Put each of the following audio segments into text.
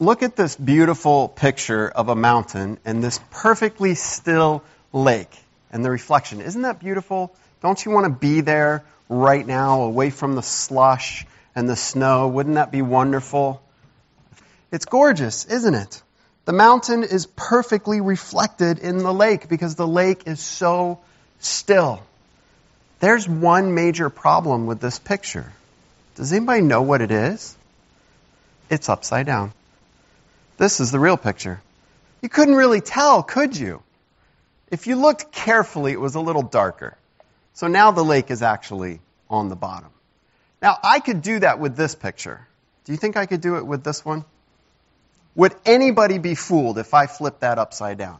Look at this beautiful picture of a mountain and this perfectly still lake and the reflection. Isn't that beautiful? Don't you want to be there right now, away from the slush and the snow? Wouldn't that be wonderful? It's gorgeous, isn't it? The mountain is perfectly reflected in the lake because the lake is so still. There's one major problem with this picture. Does anybody know what it is? It's upside down. This is the real picture. You couldn't really tell, could you? If you looked carefully, it was a little darker. So now the lake is actually on the bottom. Now, I could do that with this picture. Do you think I could do it with this one? Would anybody be fooled if I flipped that upside down?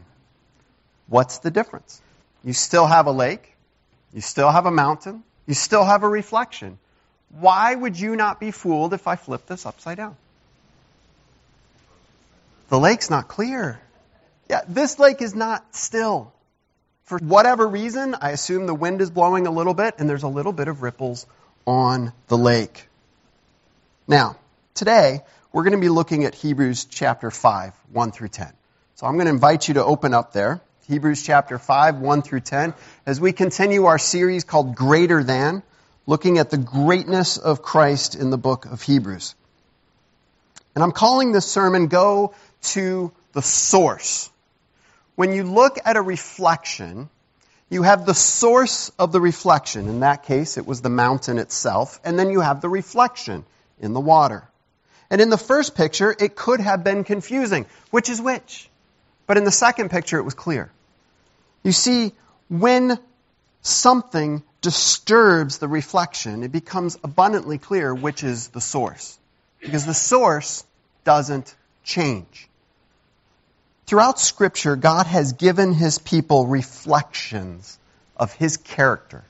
What's the difference? You still have a lake. You still have a mountain. You still have a reflection. Why would you not be fooled if I flipped this upside down? The lake's not clear. Yeah, this lake is not still. For whatever reason, I assume the wind is blowing a little bit and there's a little bit of ripples on the lake. Now, today, we're going to be looking at Hebrews chapter 5, 1 through 10. So I'm going to invite you to open up there. Hebrews chapter 5, 1 through 10, as we continue our series called Greater Than, looking at the greatness of Christ in the book of Hebrews. And I'm calling this sermon Go to the Source when you look at a reflection, you have the source of the reflection. In that case, it was the mountain itself. And then you have the reflection in the water. And in the first picture, it could have been confusing. Which is which? But in the second picture, it was clear. You see, when something disturbs the reflection, it becomes abundantly clear which is the source. Because the source doesn't change. Throughout Scripture, God has given His people reflections of His character,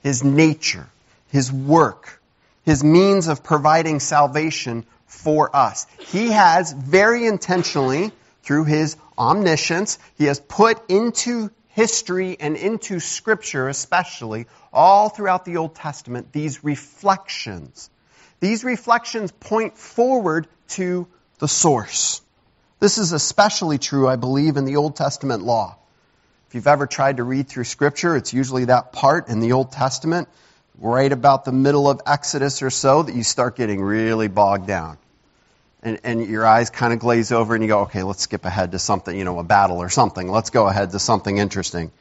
His nature, His work, His means of providing salvation for us. He has very intentionally, through His omniscience, He has put into history and into Scripture especially, all throughout the Old Testament, these reflections. These reflections point forward to the source. This is especially true, I believe, in the Old Testament law. If you've ever tried to read through Scripture, it's usually that part in the Old Testament, right about the middle of Exodus or so, that you start getting really bogged down. And, and your eyes kind of glaze over and you go, okay, let's skip ahead to something, you know, a battle or something. Let's go ahead to something interesting.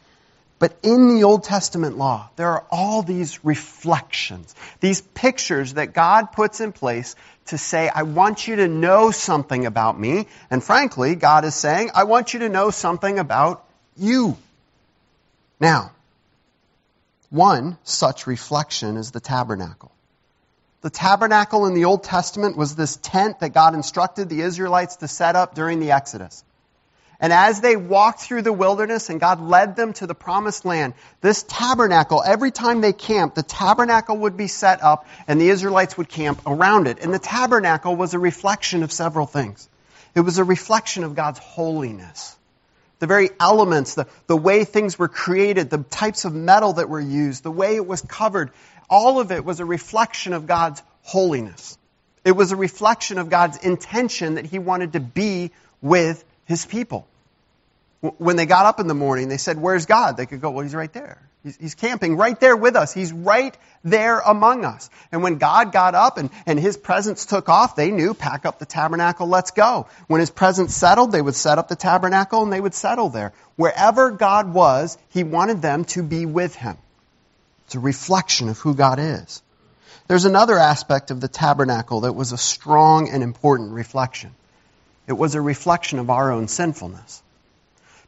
But in the Old Testament law, there are all these reflections, these pictures that God puts in place to say, I want you to know something about me. And frankly, God is saying, I want you to know something about you. Now, one such reflection is the tabernacle. The tabernacle in the Old Testament was this tent that God instructed the Israelites to set up during the Exodus. And as they walked through the wilderness and God led them to the promised land, this tabernacle, every time they camped, the tabernacle would be set up and the Israelites would camp around it. And the tabernacle was a reflection of several things. It was a reflection of God's holiness. The very elements, the, the way things were created, the types of metal that were used, the way it was covered, all of it was a reflection of God's holiness. It was a reflection of God's intention that He wanted to be with his people. When they got up in the morning, they said, Where's God? They could go, Well, he's right there. He's, he's camping right there with us. He's right there among us. And when God got up and, and his presence took off, they knew, pack up the tabernacle, let's go. When his presence settled, they would set up the tabernacle and they would settle there. Wherever God was, he wanted them to be with him. It's a reflection of who God is. There's another aspect of the tabernacle that was a strong and important reflection. It was a reflection of our own sinfulness.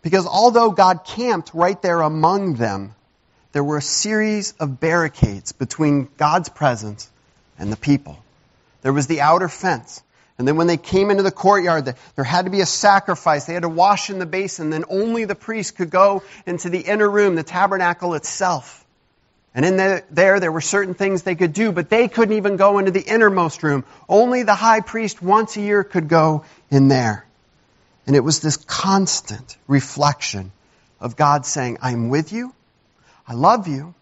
Because although God camped right there among them, there were a series of barricades between God's presence and the people. There was the outer fence. And then when they came into the courtyard, there had to be a sacrifice. They had to wash in the basin. Then only the priest could go into the inner room, the tabernacle itself. And in the, there, there were certain things they could do, but they couldn't even go into the innermost room. Only the high priest once a year could go in there. And it was this constant reflection of God saying, I'm with you. I love you.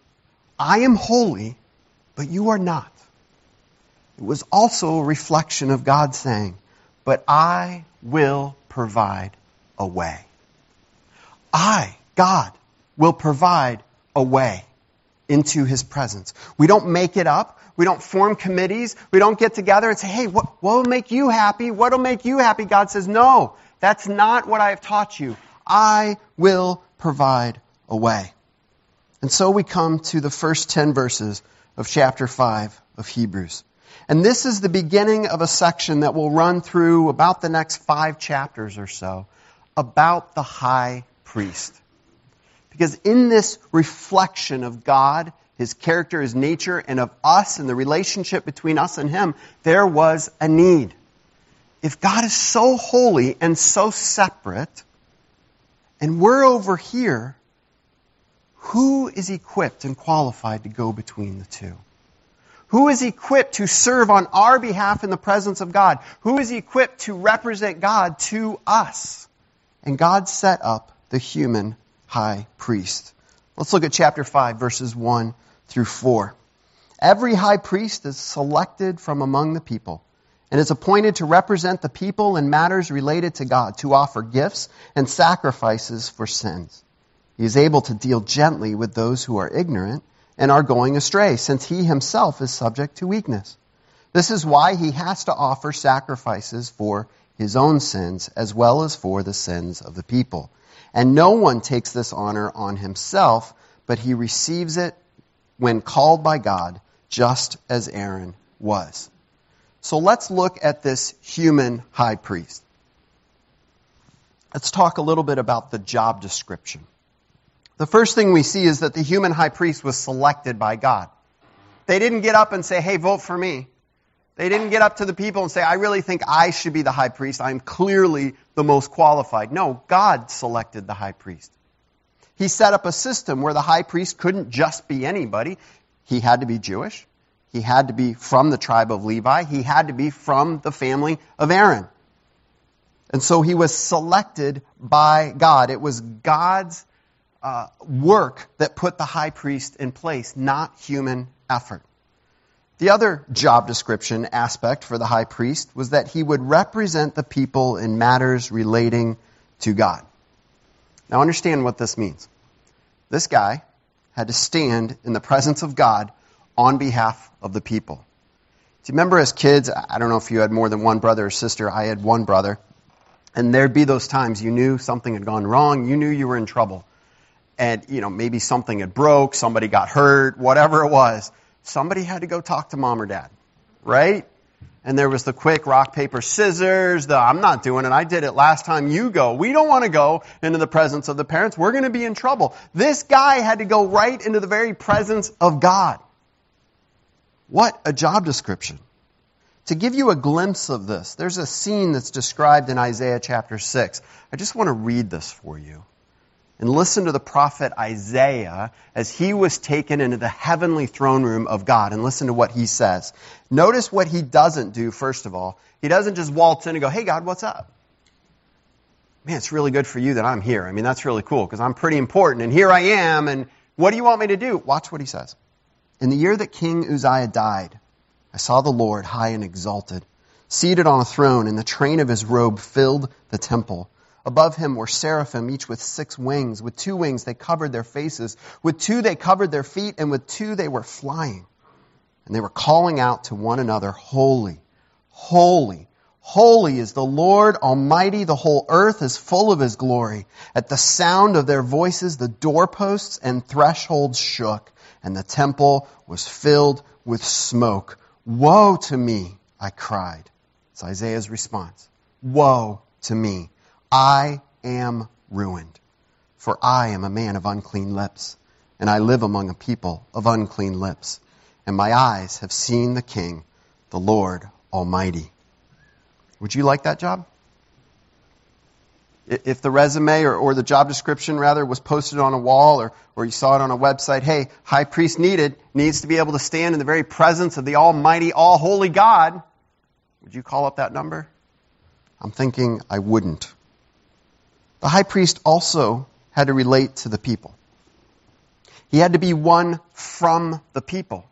I am holy, but you are not. It was also a reflection of God saying, but I will provide a way. I, God, will provide a way into his presence. We don't make it up. We don't form committees. We don't get together and say, hey, what will make you happy? What will make you happy? God says, no, that's not what I have taught you. I will provide a way. And so we come to the first 10 verses of chapter 5 of Hebrews. And this is the beginning of a section that will run through about the next five chapters or so about the high priest. Because in this reflection of God, His character, His nature, and of us and the relationship between us and Him, there was a need. If God is so holy and so separate, and we're over here, who is equipped and qualified to go between the two? Who is equipped to serve on our behalf in the presence of God? Who is equipped to represent God to us? And God set up the human high priest. Let's look at chapter 5, verses 1 through 4. Every high priest is selected from among the people and is appointed to represent the people in matters related to God, to offer gifts and sacrifices for sins. He is able to deal gently with those who are ignorant and are going astray, since he himself is subject to weakness. This is why he has to offer sacrifices for his own sins as well as for the sins of the people. And no one takes this honor on himself, but he receives it when called by God, just as Aaron was. So let's look at this human high priest. Let's talk a little bit about the job description. The first thing we see is that the human high priest was selected by God. They didn't get up and say, hey, vote for me. They didn't get up to the people and say, I really think I should be the high priest. I'm clearly the most qualified. No, God selected the high priest. He set up a system where the high priest couldn't just be anybody. He had to be Jewish. He had to be from the tribe of Levi. He had to be from the family of Aaron. And so he was selected by God. It was God's uh, work that put the high priest in place, not human effort. The other job description aspect for the high priest was that he would represent the people in matters relating to God. Now understand what this means. This guy had to stand in the presence of God on behalf of the people. Do you remember as kids, I don't know if you had more than one brother or sister, I had one brother, and there'd be those times you knew something had gone wrong, you knew you were in trouble. And, you know, maybe something had broke, somebody got hurt, whatever it was somebody had to go talk to mom or dad, right? And there was the quick rock, paper, scissors, the I'm not doing it, I did it last time, you go. We don't want to go into the presence of the parents. We're going to be in trouble. This guy had to go right into the very presence of God. What a job description. To give you a glimpse of this, there's a scene that's described in Isaiah chapter 6. I just want to read this for you and listen to the prophet Isaiah as he was taken into the heavenly throne room of God and listen to what he says. Notice what he doesn't do, first of all. He doesn't just waltz in and go, Hey God, what's up? Man, it's really good for you that I'm here. I mean, that's really cool because I'm pretty important and here I am and what do you want me to do? Watch what he says. In the year that King Uzziah died, I saw the Lord high and exalted, seated on a throne, and the train of his robe filled the temple. Above him were seraphim, each with six wings. With two wings they covered their faces. With two they covered their feet, and with two they were flying. And they were calling out to one another, Holy, holy, holy is the Lord Almighty. The whole earth is full of his glory. At the sound of their voices, the doorposts and thresholds shook, and the temple was filled with smoke. Woe to me, I cried. It's Isaiah's response. Woe to me. I am ruined, for I am a man of unclean lips, and I live among a people of unclean lips, and my eyes have seen the King, the Lord Almighty. Would you like that job? If the resume or, or the job description rather was posted on a wall or, or you saw it on a website, hey, high priest needed, needs to be able to stand in the very presence of the Almighty, all holy God, would you call up that number? I'm thinking I wouldn't. The high priest also had to relate to the people. He had to be one from the people.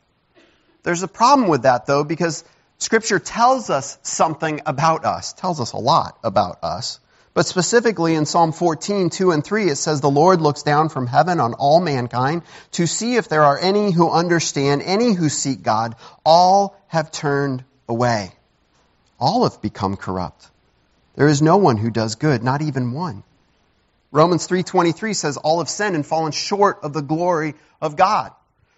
There's a problem with that, though, because Scripture tells us something about us, tells us a lot about us. But specifically in Psalm 14, 2 and 3, it says, The Lord looks down from heaven on all mankind to see if there are any who understand, any who seek God. All have turned away. All have become corrupt. There is no one who does good, not even one. Romans 3:23 says all have sinned and fallen short of the glory of God.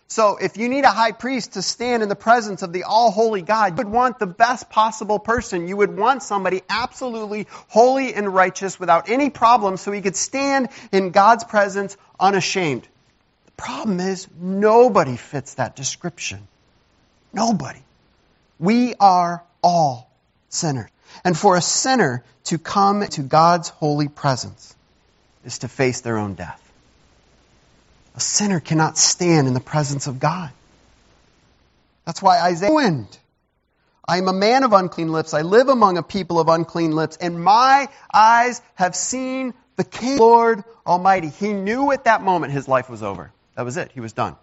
So if you need a high priest to stand in the presence of the all holy God, you would want the best possible person. You would want somebody absolutely holy and righteous without any problem so he could stand in God's presence unashamed. The problem is nobody fits that description. Nobody. We are all sinners. And for a sinner to come to God's holy presence is to face their own death. A sinner cannot stand in the presence of God. That's why Isaiah went. I am a man of unclean lips. I live among a people of unclean lips, and my eyes have seen the King, Lord Almighty. He knew at that moment his life was over. That was it. He was done.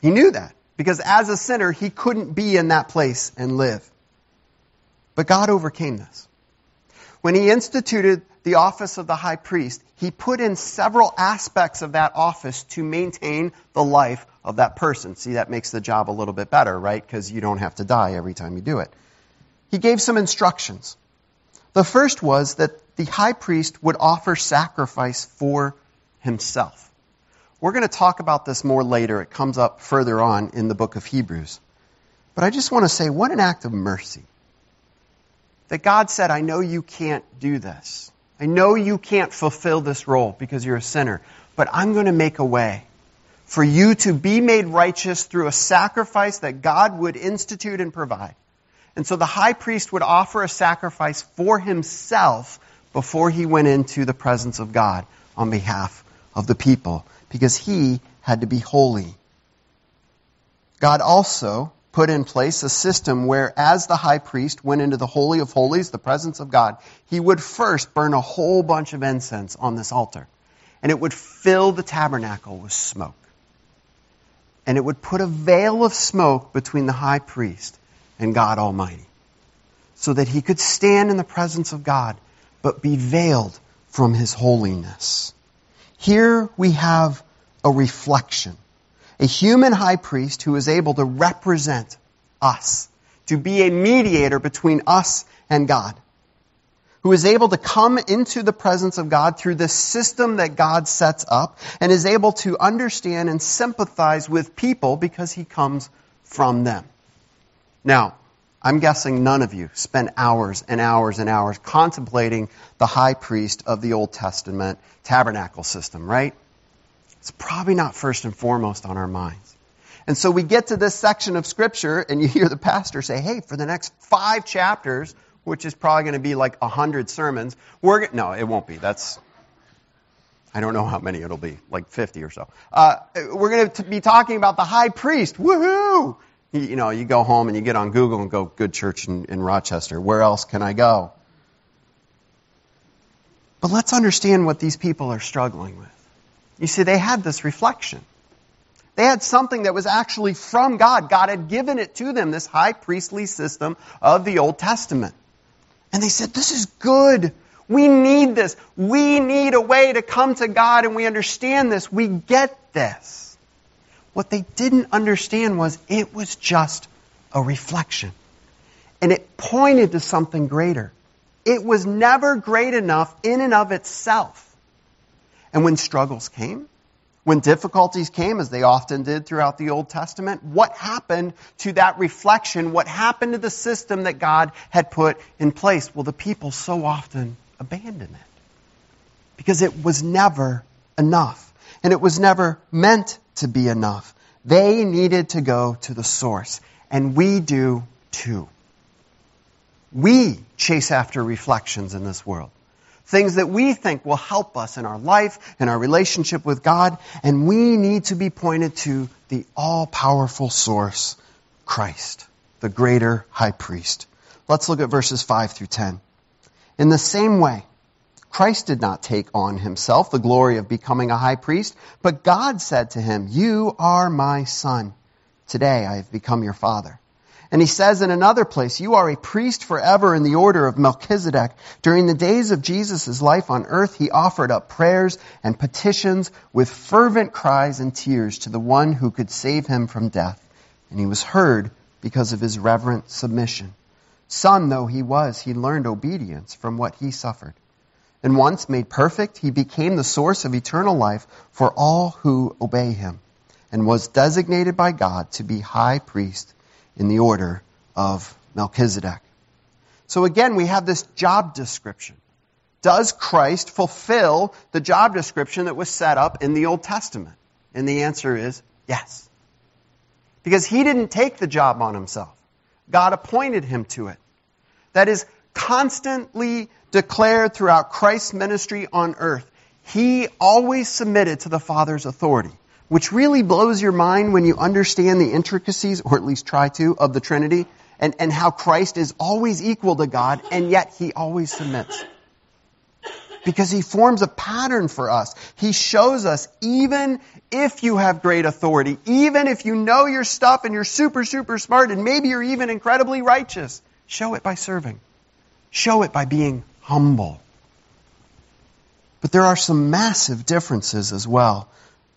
He knew that because as a sinner, he couldn't be in that place and live. But God overcame this. When he instituted the office of the high priest, he put in several aspects of that office to maintain the life of that person. See, that makes the job a little bit better, right? Because you don't have to die every time you do it. He gave some instructions. The first was that the high priest would offer sacrifice for himself. We're going to talk about this more later. It comes up further on in the book of Hebrews. But I just want to say, what an act of mercy. That God said, I know you can't do this. I know you can't fulfill this role because you're a sinner, but I'm going to make a way for you to be made righteous through a sacrifice that God would institute and provide. And so the high priest would offer a sacrifice for himself before he went into the presence of God on behalf of the people because he had to be holy. God also put in place a system where, as the high priest went into the Holy of Holies, the presence of God, he would first burn a whole bunch of incense on this altar. And it would fill the tabernacle with smoke. And it would put a veil of smoke between the high priest and God Almighty. So that he could stand in the presence of God, but be veiled from his holiness. Here we have a reflection a human high priest who is able to represent us, to be a mediator between us and God, who is able to come into the presence of God through the system that God sets up and is able to understand and sympathize with people because he comes from them. Now, I'm guessing none of you spend hours and hours and hours contemplating the high priest of the Old Testament tabernacle system, right? It's probably not first and foremost on our minds. And so we get to this section of Scripture, and you hear the pastor say, hey, for the next five chapters, which is probably going to be like a hundred sermons, we're no, it won't be. That's I don't know how many it'll be, like 50 or so. Uh, we're going to be talking about the high priest. Woohoo! You, you, know, you go home and you get on Google and go, good church in, in Rochester. Where else can I go? But let's understand what these people are struggling with. You see, they had this reflection. They had something that was actually from God. God had given it to them, this high priestly system of the Old Testament. And they said, This is good. We need this. We need a way to come to God, and we understand this. We get this. What they didn't understand was it was just a reflection. And it pointed to something greater. It was never great enough in and of itself. And when struggles came, when difficulties came, as they often did throughout the Old Testament, what happened to that reflection? What happened to the system that God had put in place? Well, the people so often abandoned it because it was never enough. And it was never meant to be enough. They needed to go to the source. And we do too. We chase after reflections in this world things that we think will help us in our life, in our relationship with God, and we need to be pointed to the all powerful source, Christ, the greater high priest. Let's look at verses 5 through 10. In the same way, Christ did not take on himself the glory of becoming a high priest, but God said to him, You are my son. Today I have become your father. And he says in another place, You are a priest forever in the order of Melchizedek. During the days of Jesus' life on earth, he offered up prayers and petitions with fervent cries and tears to the one who could save him from death. And he was heard because of his reverent submission. Son though he was, he learned obedience from what he suffered. And once made perfect, he became the source of eternal life for all who obey him, and was designated by God to be high priest in the order of Melchizedek. So again, we have this job description. Does Christ fulfill the job description that was set up in the Old Testament? And the answer is yes. Because he didn't take the job on himself. God appointed him to it. That is constantly declared throughout Christ's ministry on earth. He always submitted to the Father's authority which really blows your mind when you understand the intricacies, or at least try to, of the Trinity, and, and how Christ is always equal to God, and yet he always submits. Because he forms a pattern for us. He shows us, even if you have great authority, even if you know your stuff and you're super, super smart, and maybe you're even incredibly righteous, show it by serving. Show it by being humble. But there are some massive differences as well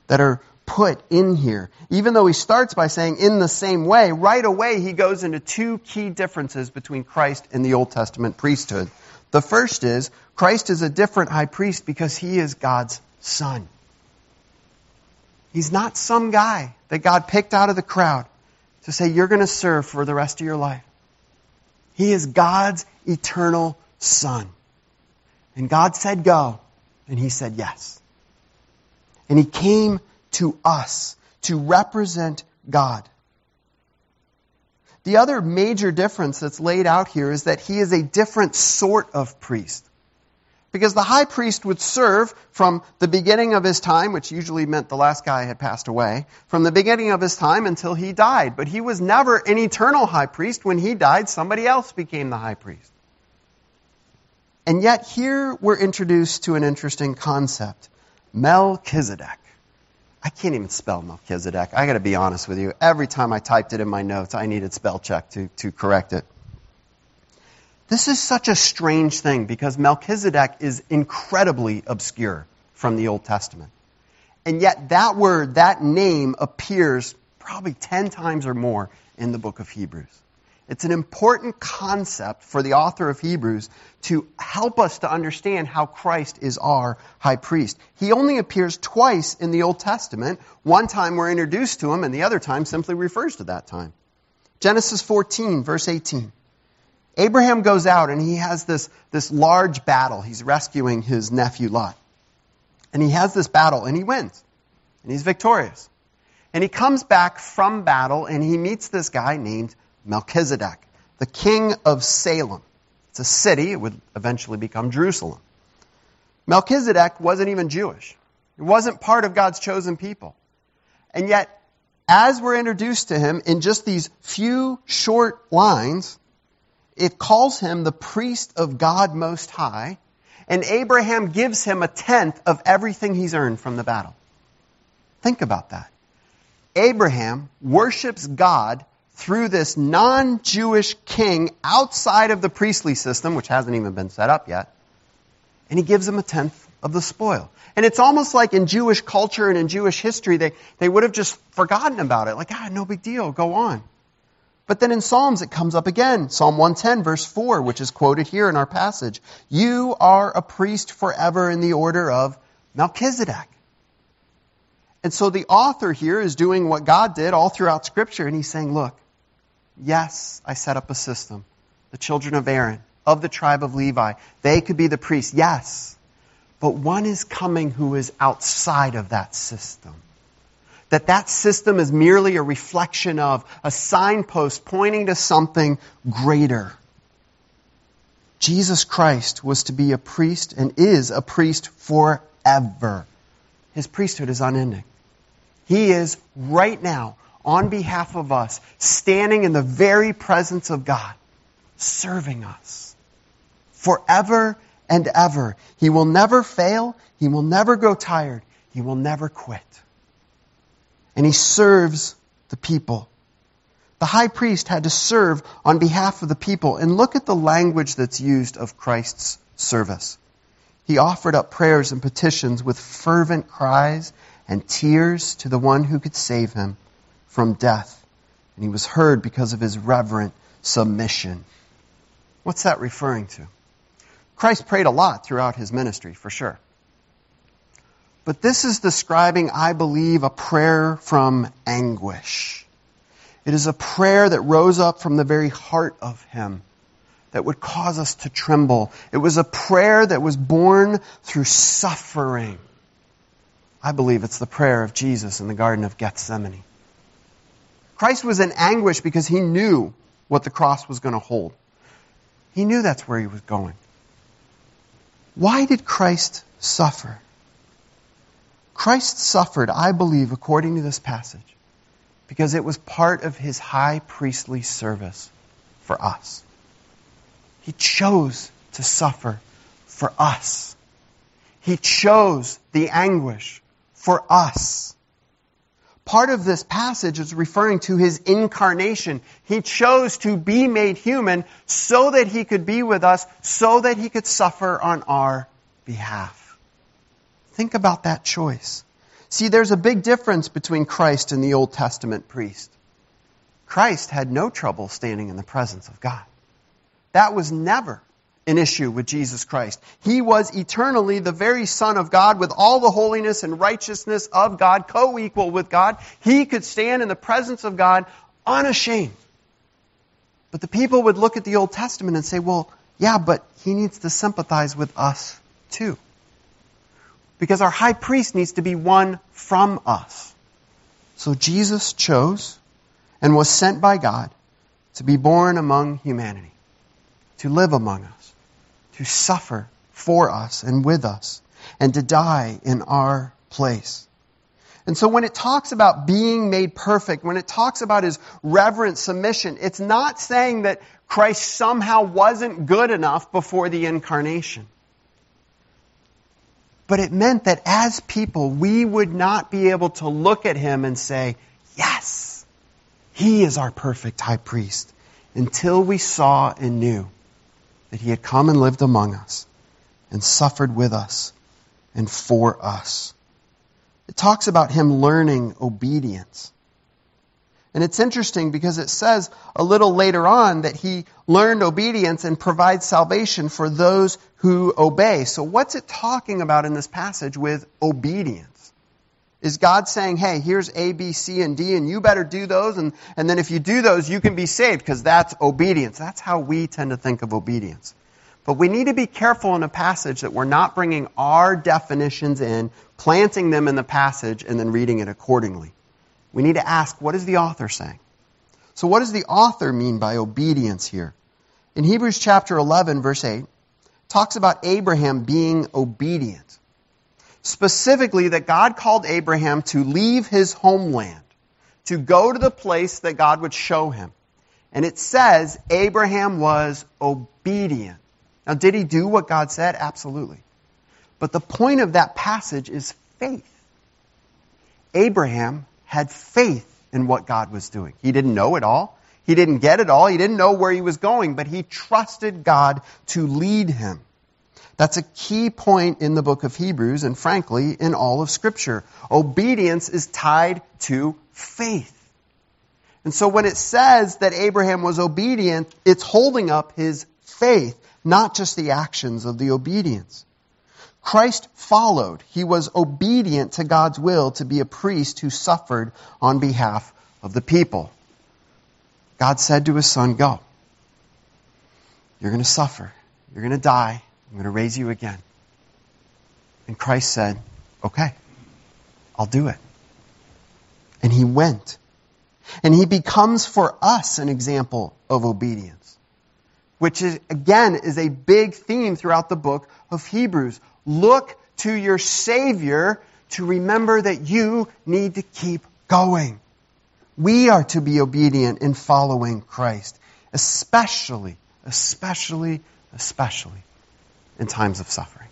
that are put in here. Even though he starts by saying in the same way, right away he goes into two key differences between Christ and the Old Testament priesthood. The first is Christ is a different high priest because he is God's son. He's not some guy that God picked out of the crowd to say, you're going to serve for the rest of your life. He is God's eternal son. And God said go, and he said yes. And he came to us to represent God. The other major difference that's laid out here is that he is a different sort of priest. Because the high priest would serve from the beginning of his time, which usually meant the last guy had passed away, from the beginning of his time until he died. But he was never an eternal high priest. When he died, somebody else became the high priest. And yet here we're introduced to an interesting concept. Melchizedek. I can't even spell Melchizedek. I got to be honest with you. Every time I typed it in my notes, I needed spell check to, to correct it. This is such a strange thing because Melchizedek is incredibly obscure from the Old Testament. And yet that word, that name appears probably 10 times or more in the book of Hebrews. It's an important concept for the author of Hebrews to help us to understand how Christ is our high priest. He only appears twice in the Old Testament. One time we're introduced to him, and the other time simply refers to that time. Genesis 14, verse 18. Abraham goes out and he has this, this large battle. He's rescuing his nephew Lot. And he has this battle and he wins. And he's victorious. And he comes back from battle and he meets this guy named Melchizedek, the king of Salem. It's a city, it would eventually become Jerusalem. Melchizedek wasn't even Jewish. He wasn't part of God's chosen people. And yet, as we're introduced to him in just these few short lines, it calls him the priest of God Most High, and Abraham gives him a tenth of everything he's earned from the battle. Think about that. Abraham worships God through this non Jewish king outside of the priestly system, which hasn't even been set up yet, and he gives him a tenth of the spoil. And it's almost like in Jewish culture and in Jewish history, they, they would have just forgotten about it. Like, ah, no big deal, go on. But then in Psalms, it comes up again. Psalm 110, verse 4, which is quoted here in our passage. You are a priest forever in the order of Melchizedek. And so the author here is doing what God did all throughout Scripture, and he's saying, look, Yes, I set up a system. The children of Aaron, of the tribe of Levi, they could be the priests. Yes. But one is coming who is outside of that system. That that system is merely a reflection of a signpost pointing to something greater. Jesus Christ was to be a priest and is a priest forever. His priesthood is unending. He is right now on behalf of us, standing in the very presence of God, serving us forever and ever. He will never fail. He will never grow tired. He will never quit. And he serves the people. The high priest had to serve on behalf of the people. And look at the language that's used of Christ's service. He offered up prayers and petitions with fervent cries and tears to the one who could save him from death. And he was heard because of his reverent submission. What's that referring to? Christ prayed a lot throughout his ministry, for sure. But this is describing, I believe, a prayer from anguish. It is a prayer that rose up from the very heart of him that would cause us to tremble. It was a prayer that was born through suffering. I believe it's the prayer of Jesus in the Garden of Gethsemane. Christ was in anguish because he knew what the cross was going to hold. He knew that's where he was going. Why did Christ suffer? Christ suffered, I believe, according to this passage, because it was part of his high priestly service for us. He chose to suffer for us. He chose the anguish for us. Part of this passage is referring to his incarnation. He chose to be made human so that he could be with us, so that he could suffer on our behalf. Think about that choice. See, there's a big difference between Christ and the Old Testament priest. Christ had no trouble standing in the presence of God. That was never an issue with Jesus Christ. He was eternally the very Son of God with all the holiness and righteousness of God, co-equal with God. He could stand in the presence of God unashamed. But the people would look at the Old Testament and say, well, yeah, but he needs to sympathize with us too. Because our high priest needs to be one from us. So Jesus chose and was sent by God to be born among humanity, to live among us to suffer for us and with us and to die in our place. And so when it talks about being made perfect, when it talks about his reverent submission, it's not saying that Christ somehow wasn't good enough before the incarnation. But it meant that as people, we would not be able to look at him and say, yes, he is our perfect high priest, until we saw and knew that he had come and lived among us and suffered with us and for us. It talks about him learning obedience. And it's interesting because it says a little later on that he learned obedience and provides salvation for those who obey. So what's it talking about in this passage with obedience? Is God saying, hey, here's A, B, C, and D, and you better do those, and, and then if you do those, you can be saved, because that's obedience. That's how we tend to think of obedience. But we need to be careful in a passage that we're not bringing our definitions in, planting them in the passage, and then reading it accordingly. We need to ask, what is the author saying? So what does the author mean by obedience here? In Hebrews chapter 11, verse 8, talks about Abraham being obedient specifically that God called Abraham to leave his homeland, to go to the place that God would show him. And it says Abraham was obedient. Now, did he do what God said? Absolutely. But the point of that passage is faith. Abraham had faith in what God was doing. He didn't know it all. He didn't get it all. He didn't know where he was going, but he trusted God to lead him. That's a key point in the book of Hebrews and frankly in all of scripture. Obedience is tied to faith. And so when it says that Abraham was obedient, it's holding up his faith, not just the actions of the obedience. Christ followed. He was obedient to God's will to be a priest who suffered on behalf of the people. God said to his son, go. You're going to suffer. You're going to die. I'm going to raise you again. And Christ said, Okay, I'll do it. And he went. And he becomes for us an example of obedience, which is, again, is a big theme throughout the book of Hebrews. Look to your Savior to remember that you need to keep going. We are to be obedient in following Christ, especially, especially, especially in times of suffering.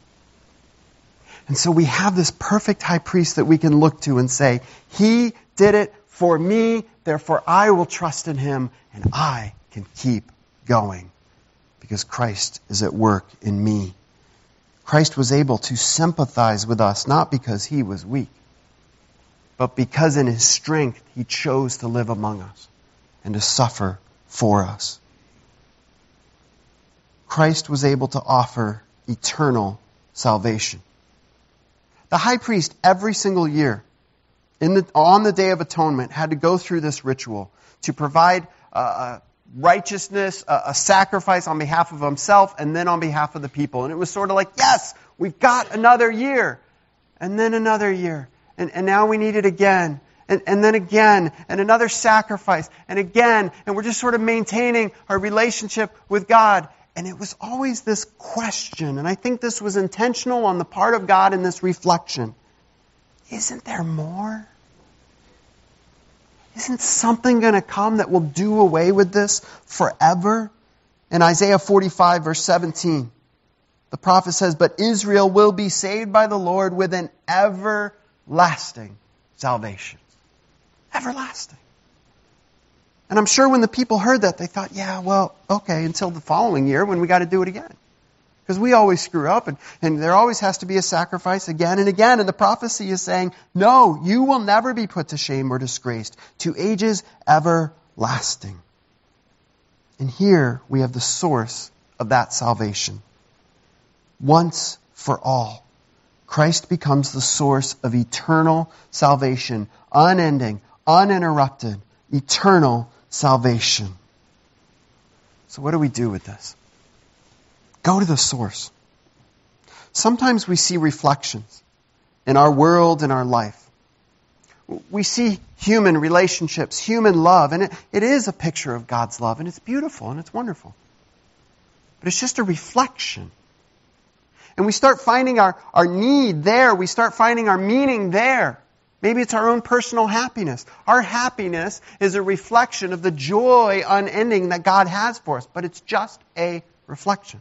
And so we have this perfect high priest that we can look to and say, He did it for me, therefore I will trust in him and I can keep going because Christ is at work in me. Christ was able to sympathize with us not because he was weak, but because in his strength he chose to live among us and to suffer for us. Christ was able to offer eternal salvation. The high priest every single year the, on the Day of Atonement had to go through this ritual to provide uh, righteousness, a, a sacrifice on behalf of himself and then on behalf of the people. And it was sort of like, yes, we've got another year. And then another year. And, and now we need it again. And, and then again, and another sacrifice, and again, and we're just sort of maintaining our relationship with God. And it was always this question, and I think this was intentional on the part of God in this reflection. Isn't there more? Isn't something going to come that will do away with this forever? In Isaiah 45, verse 17, the prophet says, But Israel will be saved by the Lord with an everlasting salvation. Everlasting. And I'm sure when the people heard that, they thought, yeah, well, okay, until the following year when we got to do it again. Because we always screw up and, and there always has to be a sacrifice again and again. And the prophecy is saying, no, you will never be put to shame or disgraced to ages everlasting. And here we have the source of that salvation. Once for all, Christ becomes the source of eternal salvation, unending, uninterrupted, eternal salvation. So what do we do with this? Go to the source. Sometimes we see reflections in our world, in our life. We see human relationships, human love, and it, it is a picture of God's love, and it's beautiful and it's wonderful. But it's just a reflection. And we start finding our, our need there. We start finding our meaning there. Maybe it's our own personal happiness. Our happiness is a reflection of the joy unending that God has for us, but it's just a reflection.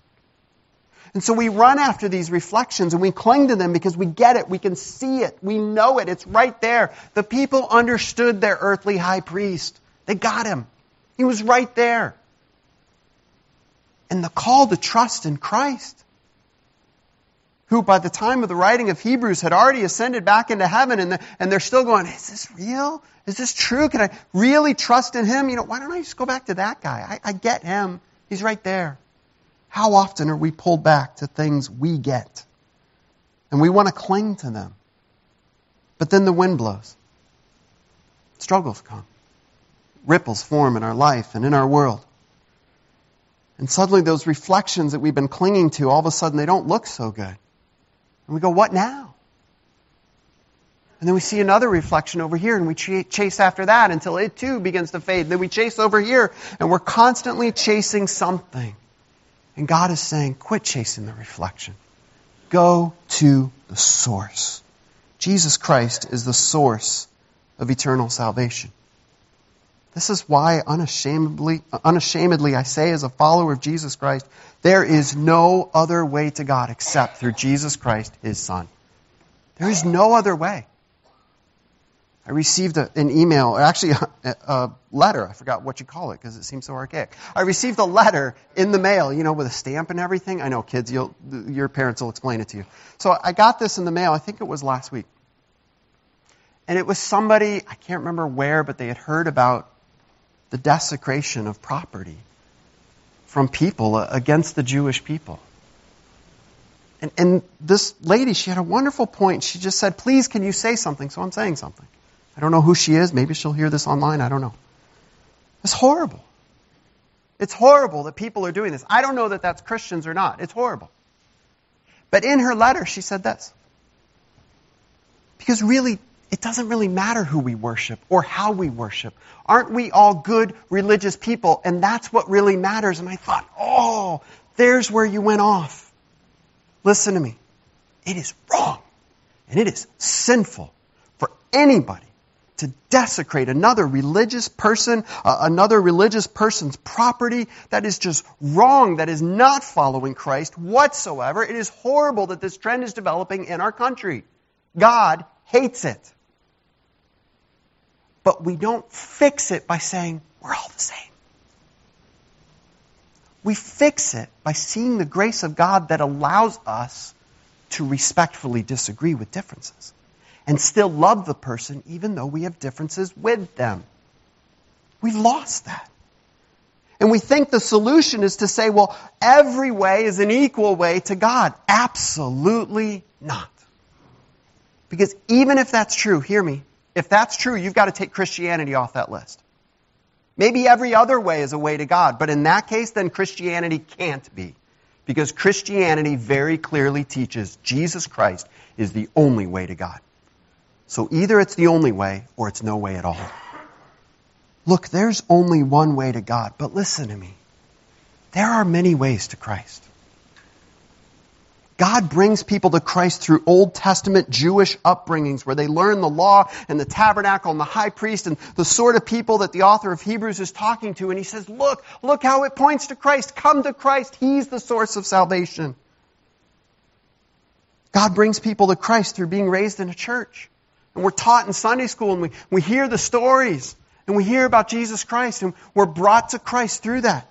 And so we run after these reflections and we cling to them because we get it. We can see it. We know it. It's right there. The people understood their earthly high priest. They got him. He was right there. And the call to trust in Christ, who by the time of the writing of Hebrews had already ascended back into heaven and, the, and they're still going, is this real? Is this true? Can I really trust in him? You know, why don't I just go back to that guy? I, I get him. He's right there. How often are we pulled back to things we get? And we want to cling to them. But then the wind blows. Struggles come. Ripples form in our life and in our world. And suddenly those reflections that we've been clinging to, all of a sudden they don't look so good. And we go, what now? And then we see another reflection over here and we chase after that until it too begins to fade. Then we chase over here and we're constantly chasing something. And God is saying, quit chasing the reflection. Go to the source. Jesus Christ is the source of eternal salvation. This is why unashamedly, unashamedly I say as a follower of Jesus Christ, there is no other way to God except through Jesus Christ, His Son. There is no other way. I received a, an email, or actually a, a, letter. I forgot what you call it because it seems so archaic. I received a letter in the mail, you know, with a stamp and everything. I know, kids, your parents will explain it to you. So I got this in the mail. I think it was last week. And it was somebody, I can't remember where, but they had heard about the desecration of property from people uh, against the Jewish people. And, and this lady, she had a wonderful point. She just said, please, can you say something? So I'm saying something. I don't know who she is. Maybe she'll hear this online. I don't know. It's horrible. It's horrible that people are doing this. I don't know that that's Christians or not. It's horrible. But in her letter, she said this. Because really, it doesn't really matter who we worship or how we worship. Aren't we all good religious people? And that's what really matters. And I thought, oh, there's where you went off. Listen to me. It is wrong. And it is sinful for anybody to desecrate another religious person, uh, another religious person's property. That is just wrong. That is not following Christ whatsoever. It is horrible that this trend is developing in our country. God hates it. but we don't fix it by saying, we're all the same. We fix it by seeing the grace of God that allows us to respectfully disagree with differences and still love the person even though we have differences with them. We've lost that. And we think the solution is to say, well, every way is an equal way to God. Absolutely not. Because even if that's true, hear me, if that's true, you've got to take Christianity off that list. Maybe every other way is a way to God, but in that case, then Christianity can't be. Because Christianity very clearly teaches Jesus Christ is the only way to God. So either it's the only way or it's no way at all. Look, there's only one way to God, but listen to me. There are many ways to Christ. God brings people to Christ through Old Testament Jewish upbringings where they learn the law and the tabernacle and the high priest and the sort of people that the author of Hebrews is talking to. And he says, look, look how it points to Christ. Come to Christ. He's the source of salvation. God brings people to Christ through being raised in a church. And we're taught in Sunday school and we, we hear the stories and we hear about Jesus Christ and we're brought to Christ through that.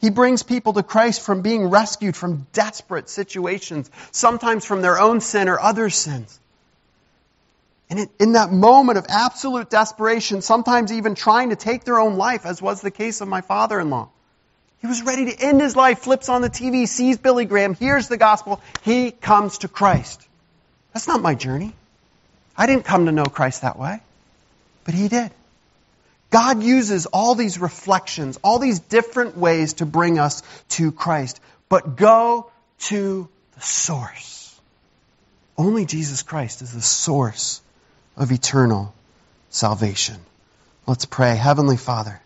He brings people to Christ from being rescued from desperate situations, sometimes from their own sin or other sins. And in that moment of absolute desperation, sometimes even trying to take their own life, as was the case of my father in law. He was ready to end his life, flips on the TV, sees Billy Graham, hears the gospel, he comes to Christ. That's not my journey. I didn't come to know Christ that way, but he did. God uses all these reflections, all these different ways to bring us to Christ. But go to the source. Only Jesus Christ is the source of eternal salvation. Let's pray. Heavenly Father,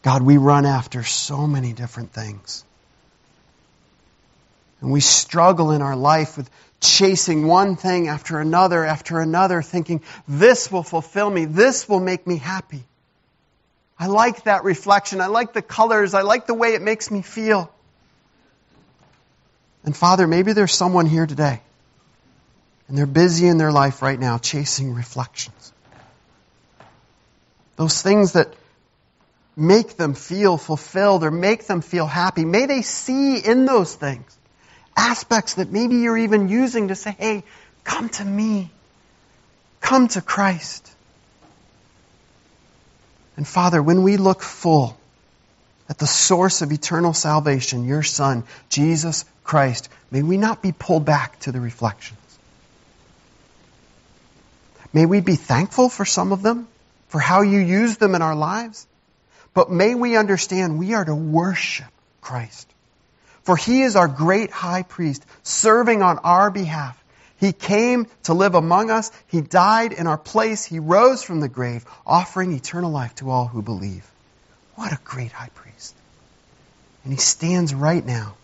God, we run after so many different things. And we struggle in our life with chasing one thing after another after another, thinking, this will fulfill me, this will make me happy. I like that reflection. I like the colors. I like the way it makes me feel. And Father, maybe there's someone here today, and they're busy in their life right now chasing reflections. Those things that make them feel fulfilled or make them feel happy. May they see in those things aspects that maybe you're even using to say, hey, come to me. Come to Christ. And Father, when we look full at the source of eternal salvation, your Son, Jesus Christ, may we not be pulled back to the reflections. May we be thankful for some of them, for how you use them in our lives. But may we understand we are to worship Christ. For he is our great high priest, serving on our behalf. He came to live among us. He died in our place. He rose from the grave, offering eternal life to all who believe. What a great high priest. And he stands right now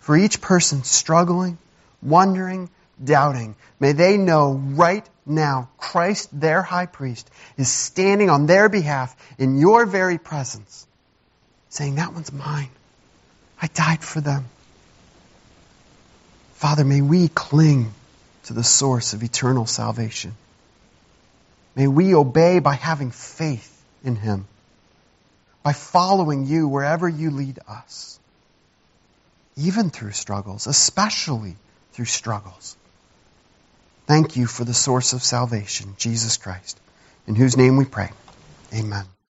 for each person struggling, wondering, doubting. May they know right now Christ, their high priest, is standing on their behalf in your very presence, saying, That one's mine. I died for them. Father, may we cling to the source of eternal salvation. May we obey by having faith in Him, by following you wherever you lead us, even through struggles, especially through struggles. Thank you for the source of salvation, Jesus Christ, in whose name we pray. Amen.